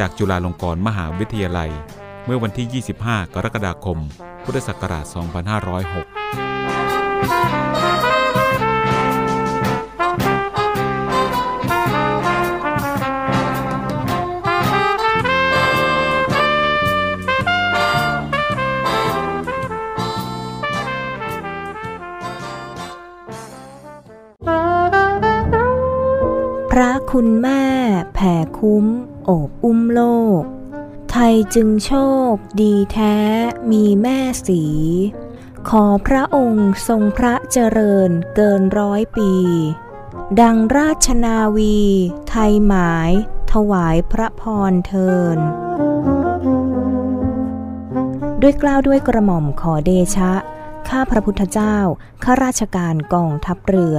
จากจุฬาลงกรณ์มหาวิทยาลัย เมื่อวันที่ 25 กรกฎาคม พุทธศักราช 2506พระคุณแม่แผ่คุ้ม โอบอุ้มโลก ไทยจึงโชคดีแท้มีแม่สี ขอพระองค์ทรงพระเจริญเกินร้อยปี ดังราชนาวี ไทยหมาย ถวายพระพรเทินด้วยกล้าวด้วยกระหม่อมขอเดชะ ข้าพระพุทธเจ้า ข้าราชการกองทัพเรือ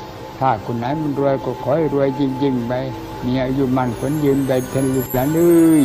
ถ้าคนไหนมันรวยก็ขอให้รวยจริงๆไปมีอายุมันผลยืนไปทะลุหลานเลย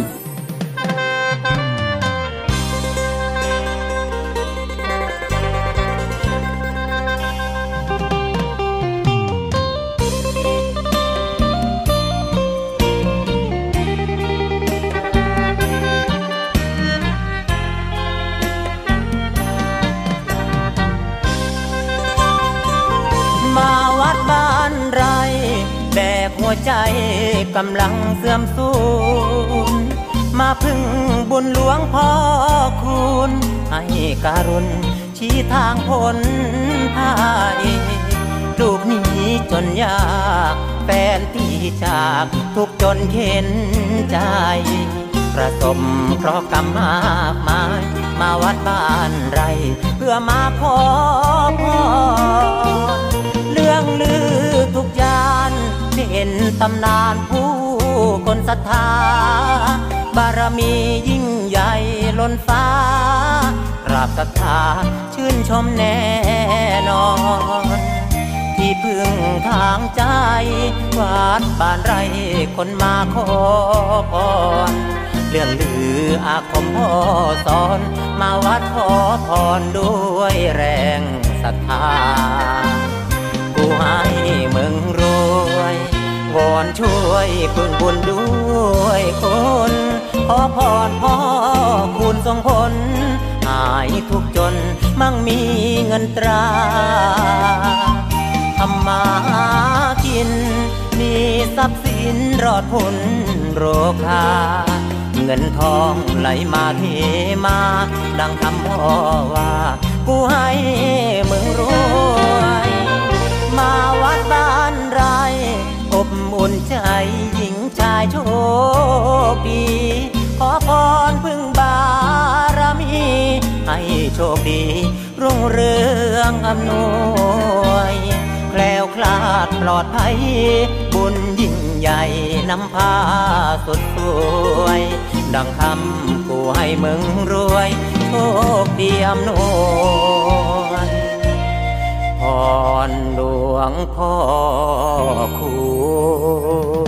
กำลังเสื่อมสูญมาพึ่งบุญหลวงพ่อคุณ ให้การุณชี้ทางพ้นพายลูกนี้จนยากแฟนที่จากทุกจนเข็นใจประสมเพราะกรรมมากมายมาวัดบ้านไร เพื่อมาขอพรเรื่องลือ เห็นตำนานผู้คนศรัทธา บารมียิ่งใหญ่ล้นฟ้ากราบศรัทธาชื่นชมแน่นอน ที่พึ่งทางใจวัดบ้านไรคนมาขอพรเรื่องลืออาคมพ่อสอน มาวัดขอพรด้วยแรงศรัทธากูให้มึงรู้ วยวอนช่วยพึ่งบุญด้วยคนขอพรพ่อคุณทรงผลหายทุกจนมั่งมีเงินตราทำมากิน มีทรัพย์สินรอดพ้นโรคา เงินทองไหลมาเทมา ดังคำพ่อว่า กูให้มึงรวย มาวัดบ้านไร นใจหญิงชายโชคดี ขอพรพึ่งบารมี ให้โชคดี รุ่งเรืองอำนวยแคล้วคลาดปลอดภัย บุญยิ่งใหญ่นำพาสุดสวย ดังคำกูให้มึงรวย โชคดีอำนวย รหลวงพ่อคูณ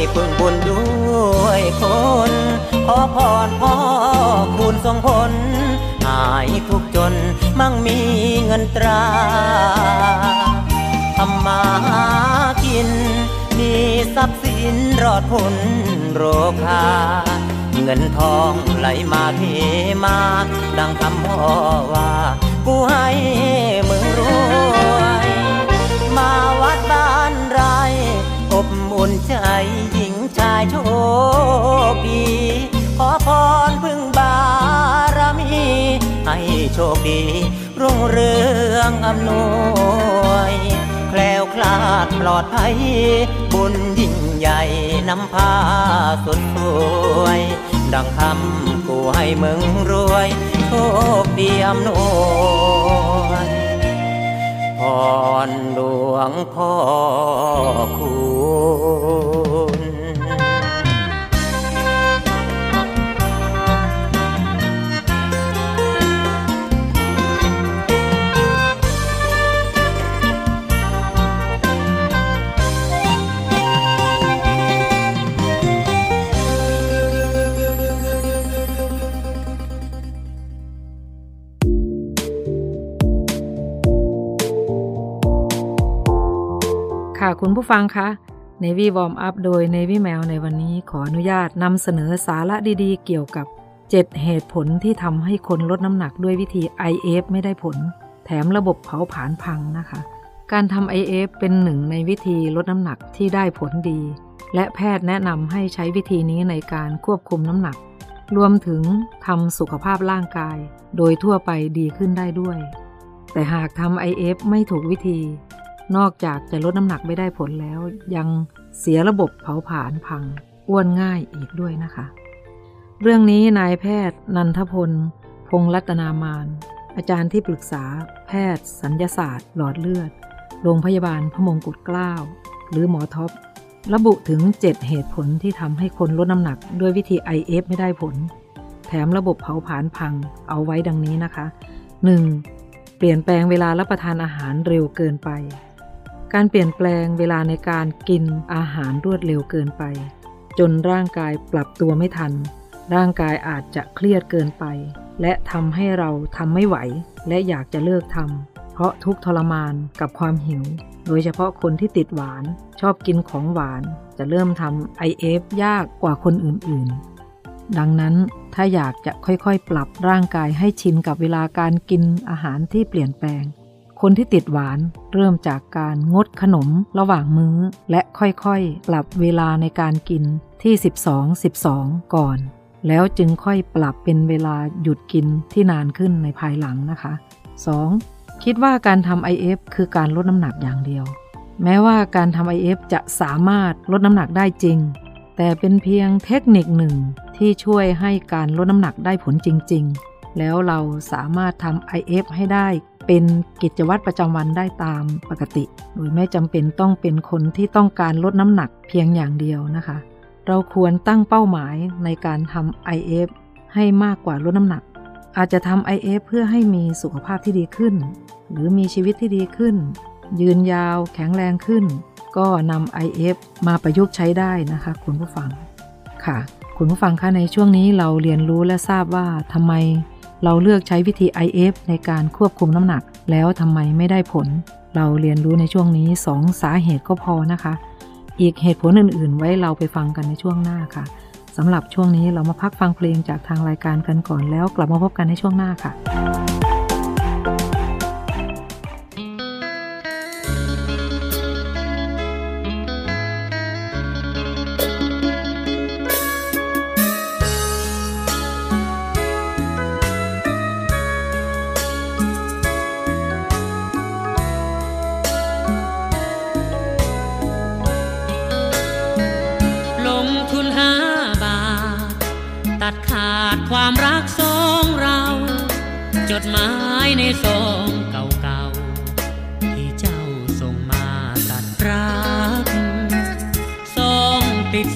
ช่วยปึงบุญด้วยคนขอพรพ่อคุณทรงผลหายทุกจนมั่งมีเงินตราทำมากิน มีทรัพย์สินรอดพ้นโรคาเงินทองไหลมาเทมา ดังคำพ่อว่า กูให้มึงร นใจหญิงชายโชคดีขอพรพึ่งบารมี ให้โชคดีรุ่งเรืองอำนวยแคล้วคลาดปลอดภัย บุญยิ่งใหญ่นำพาสุดสวย ดังคำกูให้มึงรวย โชคดีอำนวย พรหลวงพ่อคูณ คุณผู้ฟังคะ Navy Warm Up โดย Navy แมวในวันนี้ขออนุญาตนำเสนอสาระดีๆ เกี่ยวกับ 7 เหตุผลที่ทำให้คนลดน้ำหนักด้วยวิธี IF ไม่ได้ผล แถมระบบเผาผลาญพังนะคะ การทำ IF เป็นหนึ่งในวิธีลดน้ำหนักที่ได้ผลดี และแพทย์แนะนำให้ใช้วิธีนี้ในการควบคุมน้ำหนัก รวมถึงทำสุขภาพร่างกาย โดยทั่วไปดีขึ้นได้ด้วย แต่หากทำ IF ไม่ถูกวิธี นอกจากจะลดน้ำหนักไม่ได้ผลแล้ว ยังเสียระบบเผาผลาญพังอ้วนง่ายอีกด้วยนะคะ เรื่องนี้นายแพทย์ นันทพล พงรัตนามาน อาจารย์ที่ปรึกษา แพทย์ สัญญาศาสตร์ หลอดเลือด โรงพยาบาลพระมงกุฎเกล้า หรือหมอท็อประบุถึง 7 เหตุผลที่ทำให้คนลดน้ำหนักด้วยวิธี IF ไม่ได้ผล แถมระบบเผาผลาญพังเอาไว้ดังนี้นะคะ 1. เปลี่ยนแปลงเวลารับประทานอาหารเร็วเกินไป การเปลี่ยนแปลงเวลาในการกินอาหารรวดเร็วเกินไป จนร่างกายปรับตัวไม่ทัน ร่างกายอาจจะเครียดเกินไป และทำให้เราทำไม่ไหว และอยากจะเลิกทำเพราะทุกทรมานกับความหิว โดยเฉพาะคนที่ติดหวานชอบกินของหวาน จะเริ่มทำ IF ยากกว่าคนอื่นๆ ดังนั้นถ้าอยากจะค่อยๆ ปรับร่างกายให้ชินกับเวลาการกินอาหารที่เปลี่ยนแปลง คนที่ติดหวานเริ่มจากการงดขนมระหว่างมื้อ และค่อยๆ ปรับเวลาในการกินที่ 12 12 ก่อน แล้วจึงค่อยปรับเป็นเวลาหยุดกินที่นานขึ้นในภายหลังนะคะ 2. คิดว่าการทำ IF คือการลดน้ำหนักอย่างเดียว แม้ว่าการทำ IF จะสามารถลดน้ำหนักได้จริง แต่เป็นเพียงเทคนิคหนึ่งที่ช่วยให้การลดน้ำหนักได้ผลจริง ๆ แล้วเราสามารถทำ IF ให้ได้ เป็นกิจวัตรประจำวันได้ตามปกติ โดยไม่จำเป็นต้องเป็นคนที่ต้องการลดน้ำหนักเพียงอย่างเดียวนะคะ เราควรตั้งเป้าหมายในการทำ IF ให้มากกว่าลดน้ำหนัก อาจจะทำ IF เพื่อให้มีสุขภาพที่ดีขึ้น หรือมีชีวิตที่ดีขึ้น ยืนยาวแข็งแรงขึ้น ก็นำ IF มาประยุกต์ใช้ได้นะคะคุณผู้ฟังค่ะคคุณผู้ฟังคะในช่วงนี้เราเรียนรู้และทราบว่าทำไม เราเลือกใช้วิธี IF ในการควบคุมน้ำหนัก แล้วทำไมไม่ได้ผล เราเรียนรู้ในช่วงนี้สองสาเหตุก็พอนะคะ อีกเหตุผลอื่น ๆ ไว้เราไปฟังกันในช่วงหน้าค่ะสำหรับช่วงนี้เรามาพักฟังเพลงจากทางรายการกันก่อนแล้วกลับมาพบกันในช่วงหน้าค่ะ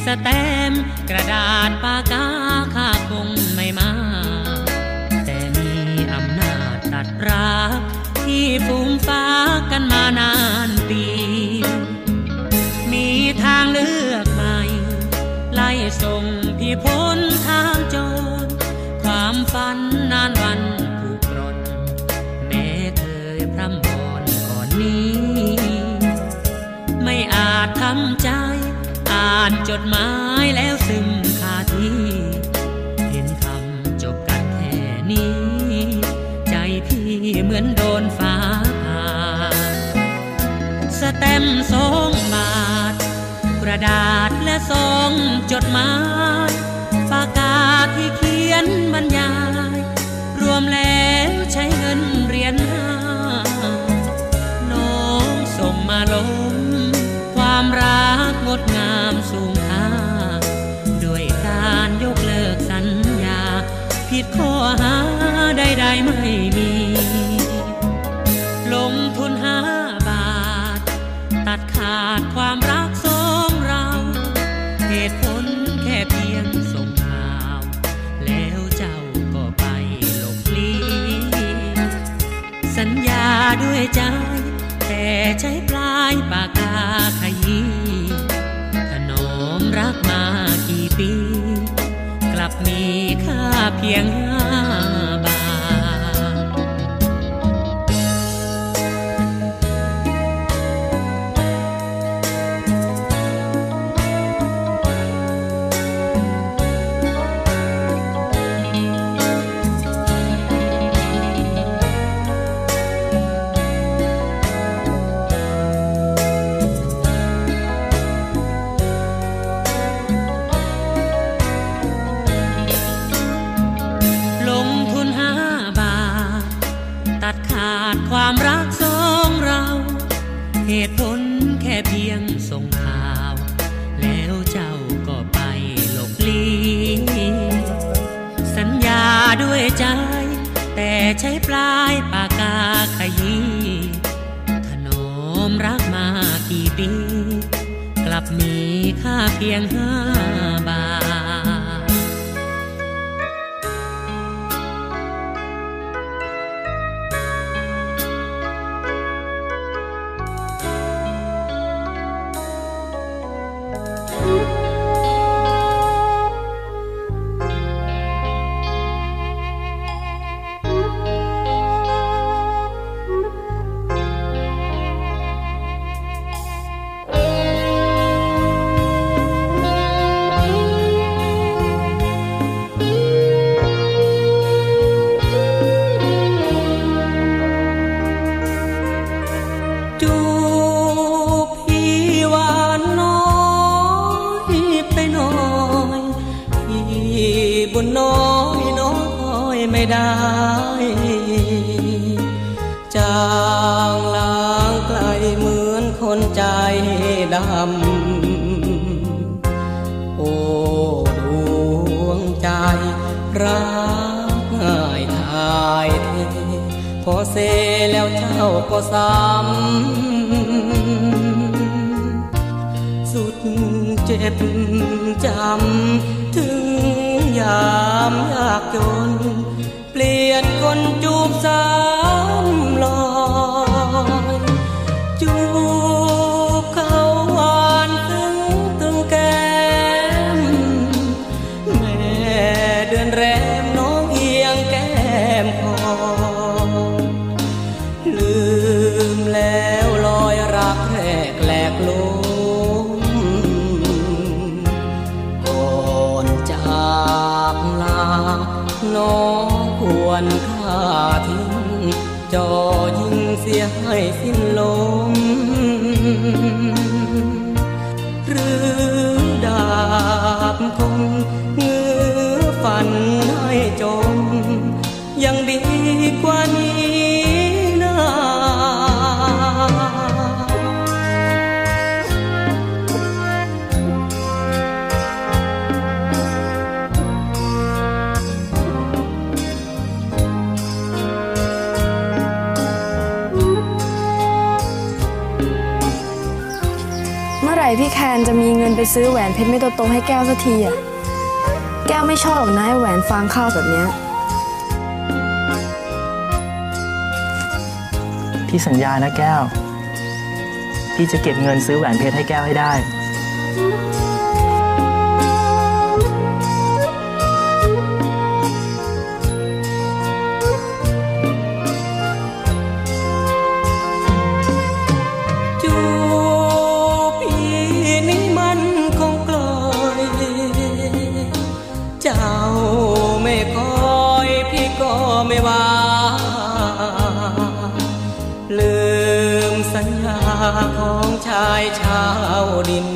สแตมกระดาษปากกาค่าานจดหมายแล้วซึมคาทีเห็นคำจบกันแค่นี้ ใจพี่เหมือนโดนฟ้าผ่าสแตมสองบาท กระดาษและสองจดหมาย หาใดๆไม่มี ลงทุนห้าบาท ตัดขาดความรักสองเรา เหตุผลแค่เพียงส่งข่าว แล้วเจ้าก็ไปหลบลี้สัญญาด้วยใจ แต่ใช้ปลายปากกาขยี้ถนอมรักมากี่ปี กลับมีค่าเพียง ค่า ได้ จางลางไกลเหมือนคนใจดำ โอ้ดวงใจรักง่ายทายเท พอเซแล้วเจ้าก็ซ้ำ สุดเจ็บจำถึงยามยากจน គុណជួបសា ใอไหร่พี่แคนจะมีเงินไปซื้อแหวนเพชรไม่โตๆให้แก้วสักทีอะแก้วไม่ชอบหรอกนะไอ้แหวนฟางข้าวแบบเนี้ย พี่สัญญานะแก้ว พี่จะเก็บเงินซื้อแหวนเพชรให้แก้วให้ได้ายชาวดิน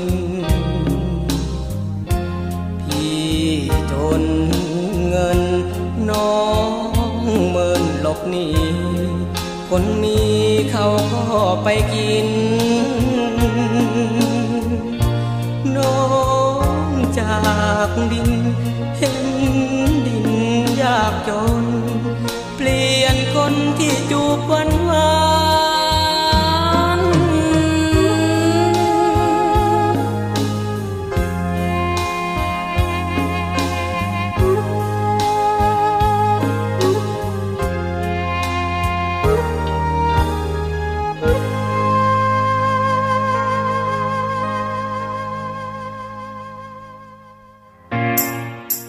พี่จนเงินน้องเมินหลบหนีคนมีเขาก็ไปกิน น้องจากดิน เห็นดินยากจน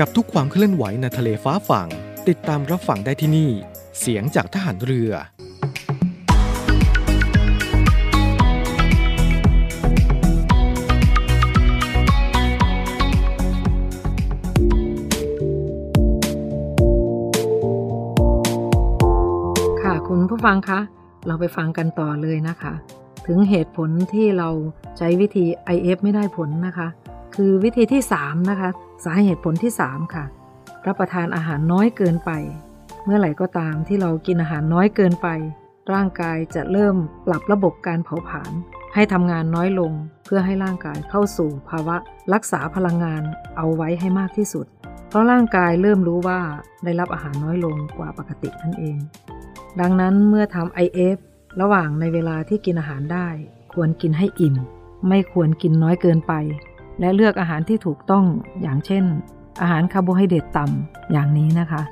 กับทุกความเคลื่อนไหวในทะเลฟ้าฝั่ง ติดตามรับฟังได้ที่นี่ เสียงจากทหารเรือ ค่ะคุณผู้ฟังคะ เราไปฟังกันต่อเลยนะคะ ถึงเหตุผลที่เราใช้วิธี IF ไม่ได้ผลนะคะ คือวิธีที่ 3 นะคะ สาเหตุผลที่ 3 ค่ะ รับประทานอาหารน้อยเกินไป เมื่อไหร่ก็ตามที่เรากินอาหารน้อยเกินไป ร่างกายจะเริ่มปรับระบบการเผาผลาญให้ทำงานน้อยลง เพื่อให้ร่างกายเข้าสู่ภาวะรักษาพลังงานเอาไว้ให้มากที่สุด เพราะร่างกายเริ่มรู้ว่าได้รับอาหารน้อยลงกว่าปกตินั่นเอง ดังนั้นเมื่อทำ IF ระหว่างในเวลาที่กินอาหารได้ ควรกินให้อิ่ม ไม่ควรกินน้อยเกินไป และเลือกอาหารที่ถูกต้องอย่างเช่น อาหารคาร์โบไฮเดรตต่ำอย่างนี้นะคะ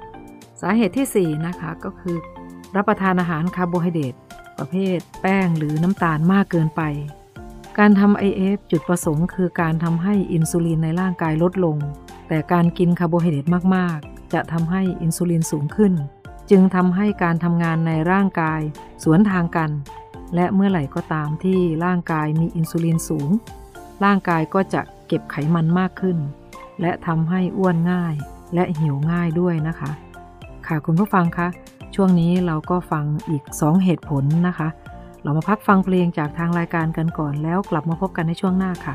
สาเหตุที่ 4 นะคะก็คือ รับประทานอาหารคาร์โบไฮเดรตประเภท แป้งหรือน้ำตาลมากเกินไป การทำ IF จุดประสงค์คือการทำให้อินซูลินในร่างกายลดลง แต่การกินคาร์โบไฮเดรตมากๆ จะทำให้อินซูลินสูงขึ้น จึงทำให้การทำงานในร่างกายสวนทางกัน และเมื่อไหร่ก็ตามที่ร่างกายมีอินซูลินสูง ร่างกายก็จะเก็บไขมันมากขึ้น และทำให้อ้วนง่ายและหิวง่ายด้วยนะคะ ค่ะคุณผู้ฟังคะช่วงนี้เราก็ฟังอีก 2 เหตุผลนะคะ เรามาพักฟังเพลงจากทางรายการกันก่อนแล้วกลับมาพบกันในช่วงหน้าค่ะ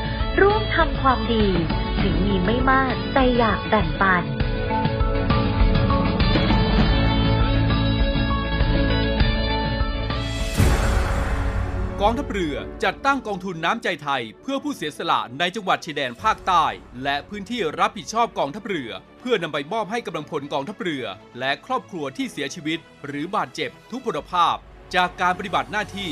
ร่วมทำความดี ถึงมีไม่มากแต่อยากแบ่งปัน กองทัพเรือจัดตั้งกองทุนน้ำใจไทย เพื่อผู้เสียสละในจังหวัดชายแดนภาคใต้ และพื้นที่รับผิดชอบกองทัพเรือ เพื่อนำไปมอบให้กำลังพลกองทัพเรือ และครอบครัวที่เสียชีวิต หรือบาดเจ็บทุกพลภาพ จากการปฏิบัติหน้าที่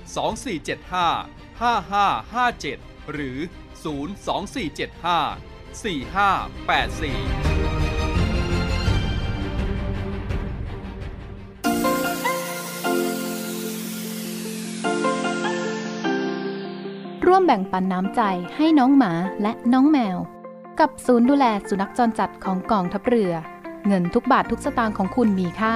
2475 5557 หรือ 02475 4584ร่วมแบ่งปันน้ำใจให้น้องหมาและน้องแมว กับศูนย์ดูแลสุนัขจรจัดของกองทัพเรือ เงินทุกบาททุกสตางค์ของคุณมีค่า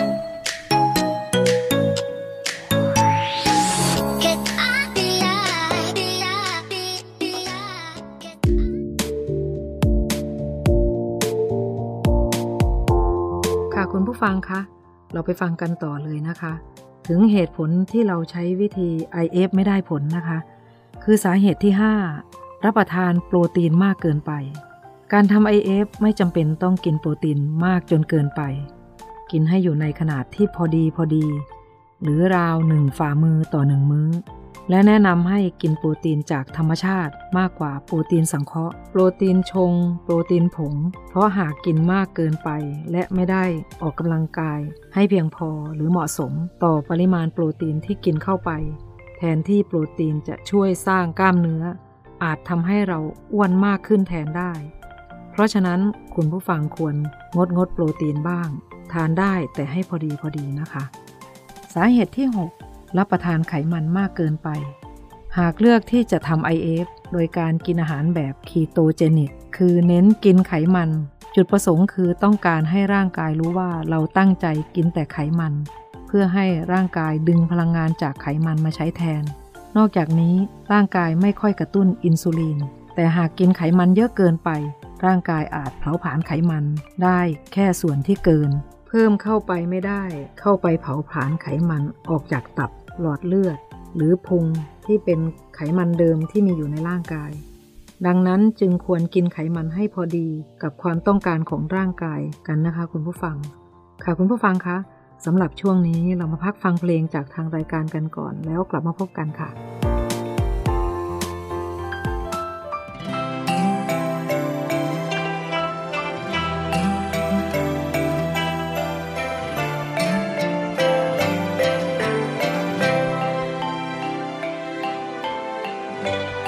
ฟังคะ เราไปฟังกันต่อเลยนะคะ ถึงเหตุผลที่เราใช้วิธี IF ไม่ได้ผลนะคะ คือสาเหตุที่ 5 รับประทานโปรตีนมากเกินไป การทำ IF ไม่จำเป็นต้องกินโปรตีนมากจนเกินไป กินให้อยู่ในขนาดที่พอดีพอดี หรือราวหนึ่งฝ่ามือต่อหนึ่งมื้อ และแนะนำให้กินโปรตีนจากธรรมชาติมากกว่าโปรตีนสังเคราะห์ โปรตีนชง โปรตีนผง เพราะหากกินมากเกินไป และไม่ได้ออกกำลังกาย ให้เพียงพอหรือเหมาะสม ต่อปริมาณโปรตีนที่กินเข้าไป แทนที่โปรตีนจะช่วยสร้างกล้ามเนื้อ อาจทำให้เราอ้วนมากขึ้นแทนได้ เพราะฉะนั้นคุณผู้ฟังควรงดงดโปรตีนบ้าง ทานได้แต่ให้พอดีพอดีนะคะ สาเหตุที่ 6 รับประทานไขมันมากเกินไป หากเลือกที่จะทำ IF โดยการกินอาหารแบบคีโตเจนิก คือเน้นกินไขมัน จุดประสงค์คือต้องการให้ร่างกายรู้ว่าเราตั้งใจกินแต่ไขมัน เพื่อให้ร่างกายดึงพลังงานจากไขมันมาใช้แทน นอกจากนี้ร่างกายไม่ค่อยกระตุ้นอินซูลิน แต่หากกินไขมันเยอะเกินไป ร่างกายอาจเผาผลาญไขมันได้แค่ส่วนที่เกิน เพิ่มเข้าไปไม่ได้ เข้าไปเผาผลาญไขมันออกจากตับ หลอดเลือด หรือพุงที่เป็นไขมันเดิมที่มีอยู่ในร่างกาย ดังนั้นจึงควรกินไขมันให้พอดีกับความต้องการของร่างกายกันนะคะคุณผู้ฟัง ค่ะคุณผู้ฟังคะสำหรับช่วงนี้เรามาพักฟังเพลงจากทางรายการกันก่อน แล้วกลับมาพบกันค่ะ ฉั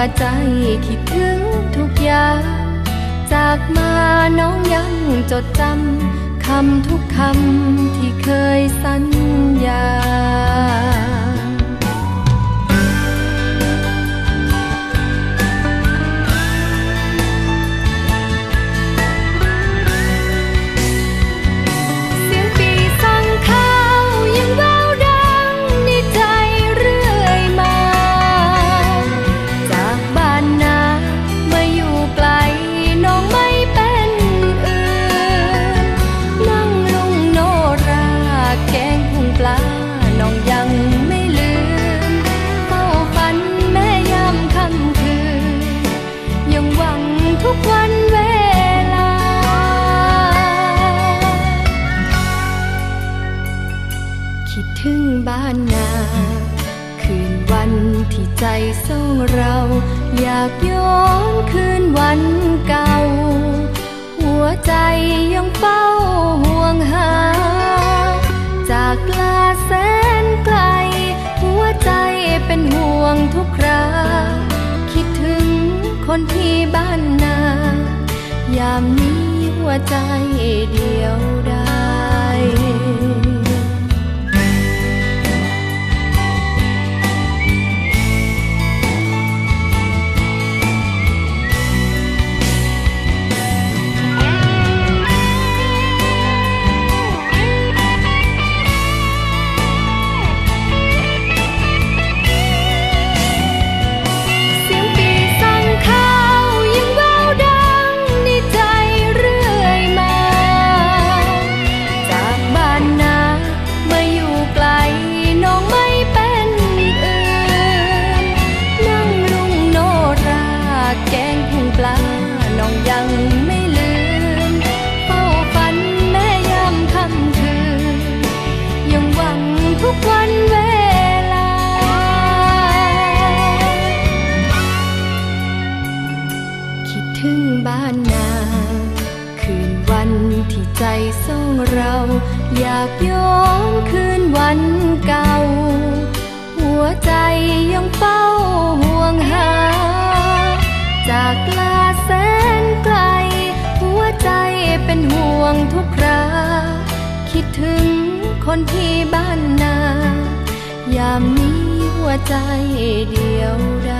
วใจคิดถึงทุกอย่าง จากมาน้องยังจดจำคำทุกคำที่เคยสัญญา หัวใจากย้อนคืนวันเก่า หัวใจยังเฝ้าห่วงหา จากลาแสนไกล หัวใจเป็นห่วงทุกครา คิดถึงคนที่บ้านนา ยามนี้หัวใจเดียวด้พ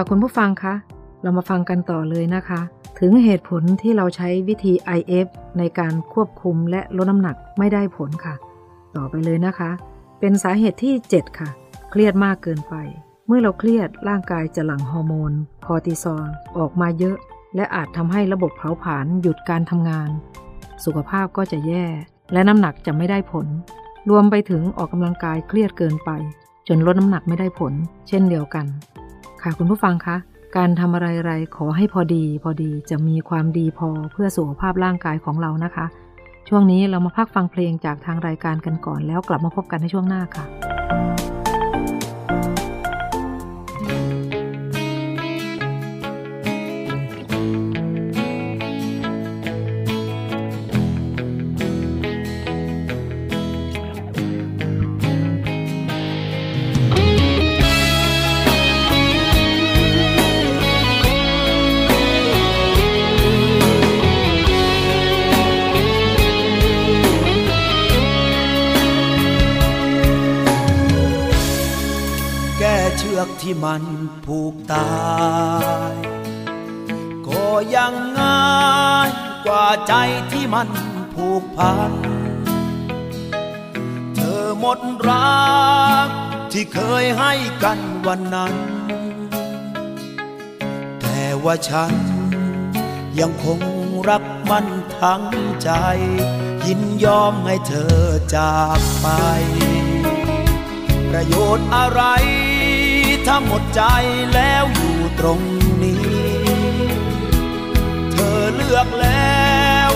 ค่ะคุณผู้ฟังคะเรามาฟังกันต่อเลยนะคะ ถึงเหตุผลที่เราใช้วิธี IF ในการควบคุมและลดน้ำหนักไม่ได้ผลค่ะ ต่อไปเลยนะคะ เป็นสาเหตุที่ 7 ค่ะ เครียดมากเกินไป เมื่อเราเครียดร่างกายจะหลั่งฮอร์โมน คอร์ติซอลออกมาเยอะ และอาจทำให้ระบบเผาผลาญหยุดการทำงาน สุขภาพก็จะแย่ และน้ำหนักจะไม่ได้ผล รวมไปถึงออกกำลังกายเครียดเกินไป จนลดน้ำหนักไม่ได้ผล เช่นเดียวกัน ค่ะคุณผู้ฟังคะ การทำอะไรๆขอให้พอดีพอดีจะมีความดีพอเพื่อสุขภาพร่างกายของเรานะคะ ช่วงนี้เรามาพักฟังเพลงจากทางรายการกันก่อนแล้วกลับมาพบกันในช่วงหน้าค่ะ กที่มันผูกตาย ก็ยังง่ายกว่าใจที่มันผูกพัน เธอหมดรักที่เคยให้กันวันนั้น แต่ว่าฉันยังคงรักมันทั้งใจ ยินยอมให้เธอจากไป ประโยชน์อะไร ถ้าหมดใจแล้วอยู่ตรงนี้ เธอเลือกแล้ว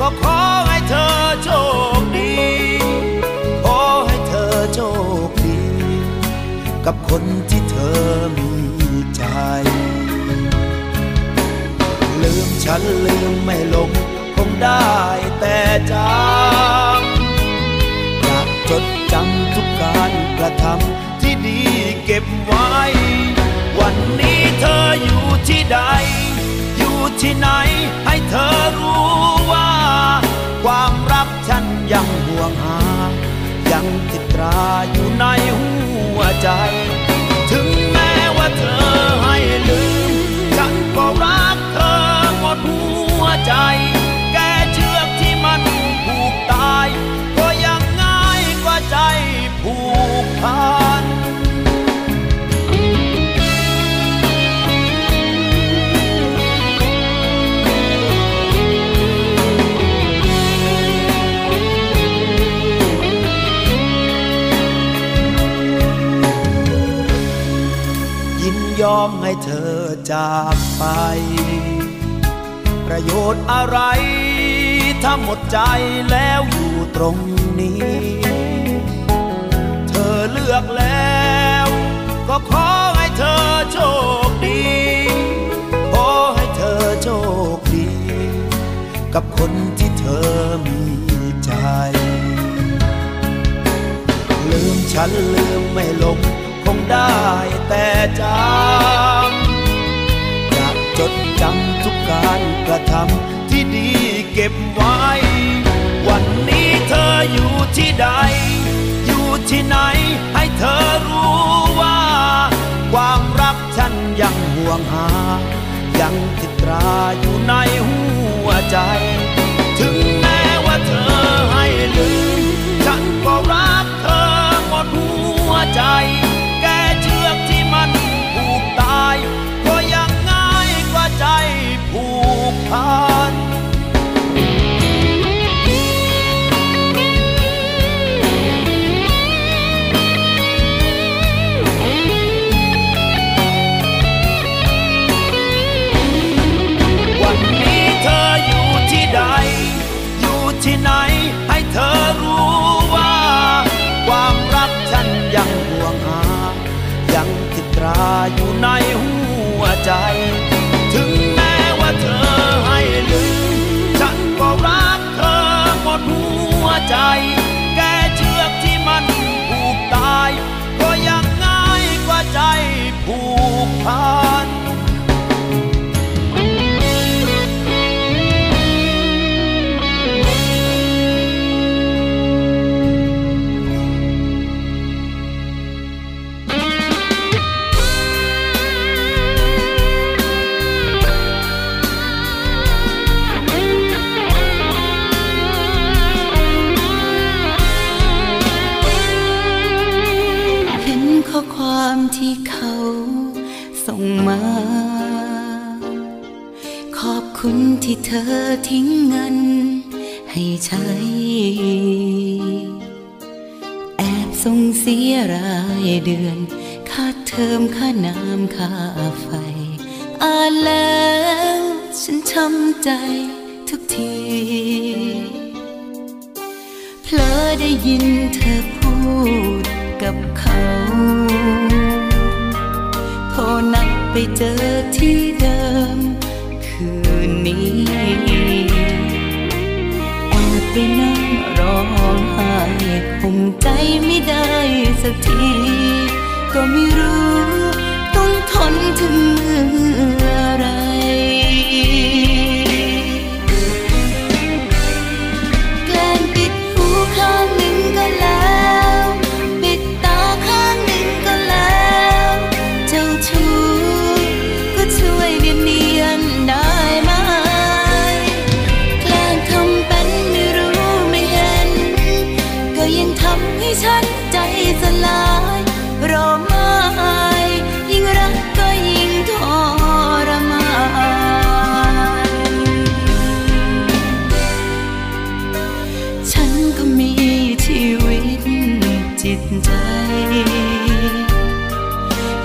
ก็ขอให้เธอโชคดี ขอให้เธอโชคดี กับคนที่เธอมีใจ ลืมฉันลืมไม่ลง คงได้แต่จำอยากจดจำทุกการกระทำ ที่เก็บไว้ วันนี้เธออยู่ที่ใด อยู่ที่ไหนให้เธอรู้ว่า ความรักฉันยังห่วงหา ยังติดตราอยู่ในหัวใจ ถึงแม้ว่าเธอให้ลืมฉันก็รักเธอหมดหัวใจแกเชือกที่มันผูกตายก็ยังง่ายกว่าใจผูกพัน ยอมให้เธอจากไป ประโยชน์อะไร ถ้าหมดใจแล้วอยู่ตรงนี้ เธอเลือกแล้ว ก็ขอให้เธอโชคดี ขอให้เธอโชคดี กับคนที่เธอมีใจ ลืมฉันลืมไม่ลงคงได้ แต่จำอยากจดจำทุกการกระทำที่ดีเก็บไว้ วันนี้เธออยู่ที่ใด อยู่ที่ไหนให้เธอรู้ว่า ความรักฉันยังห่วงหา ยังติดตราอยู่ในหัวใจ ถึงแม้ว่าเธอให้ลืม ฉันก็รักเธอหมดหัวใจ กพันวันนี้เธออยู่ที่ใด อยู่ที่ไหนให้เธอรู้ว่า ความรักฉันยังห่วงหา ยังติดตราอยู่ในหัวใจ ใจ แกเชือกที่มันผูกตาย ก็ยังง่ายกว่าใจผูกพัน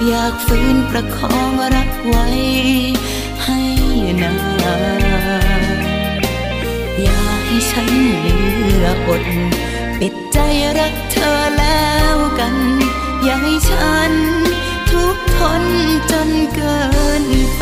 อยากฟื้นประคองรักไว้ให้นานอย่าให้ฉันเหลืออด ปิดใจรักเธอแล้วกัน อย่าให้ฉันทุกข์ทนจนเกินไป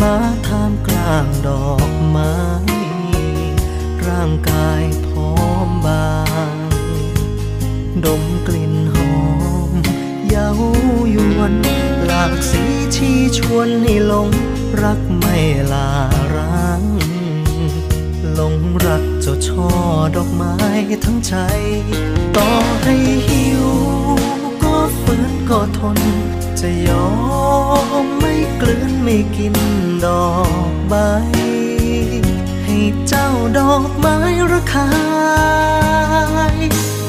มาท่ามกลางดอกไม้ ร่างกายพร้อมบาง ดมกลิ่นหอม เย้ายวนหลากสีชี้ชวนให้หลง รักไม่ลาร้างหลงรักเจ้าช่อดอกไม้ทั้งใจ ต่อให้หิว ก็ฝืนก็ทนจะยอม กลืนไม่กินดอกใบ ให้เจ้าดอกไม้ระคาย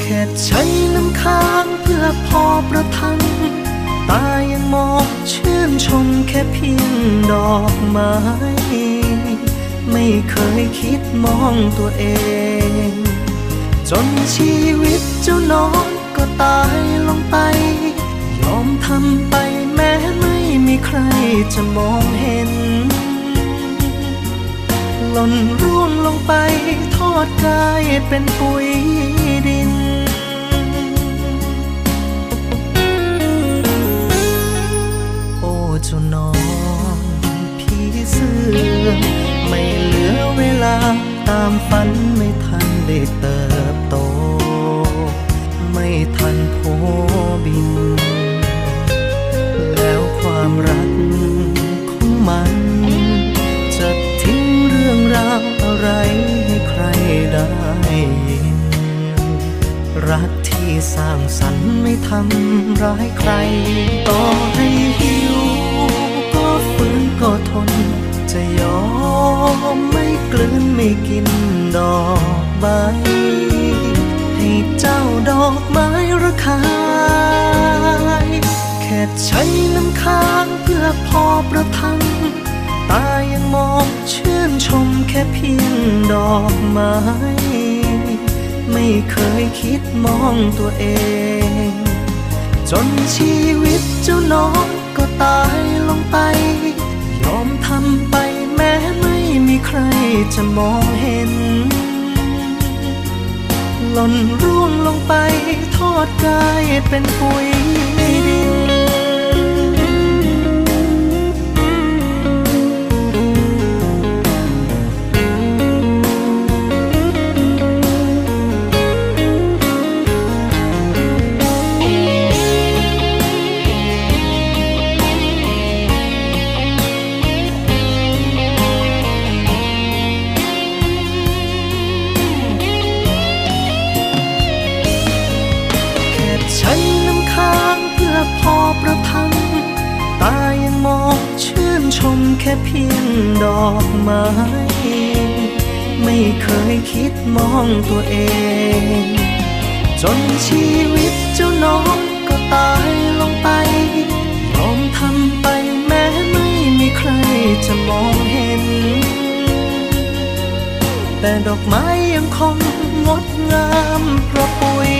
แค่ใช้น้ำค้างเพื่อพอประทัง ตายังมองชื่นชมแค่เพียงดอกไม้ ไม่เคยคิดมองตัวเอง จนชีวิตเจ้าน้องก็ตายลงไป ยอมทำไป ม้ไม่มีใครจะมองเห็น หล่นร่วงลงไปทอดกายเป็นปุ๋ยดินโอ้เจ้านองพี่เสื้อไม่เหลือเวลาตามฝันไม่ทันได้เติบโต ไม่ทันโพบิน สร้างสรไม่ทำร้ายใคร ต่อให้หิว ก็ฝืนก็ทน จะยอมไม่กลืนไม่กินดอกใบให้เจ้าดอกไม้ระคายแค่ใช้น้ำค้างเพื่อพอประทังตายังมองชื่นชมแค่เพียงดอกไม้ ไม่เคยคิดมองตัวเอง จนชีวิตเจ้าน้องก็ตายลงไป ยอมทำไปแม้ไม่มีใครจะมองเห็น หล่นร่วงลงไปทอดกายเป็นปุ๋ย เพียงดอกไม้ ไม่เคยคิดมองตัวเอง จนชีวิตเจ้าน้องก็ตายลงไปยอมทำไปแม้ไม่มีใครจะมองเห็น แต่ดอกไม้ยังคงงดงามประปรุ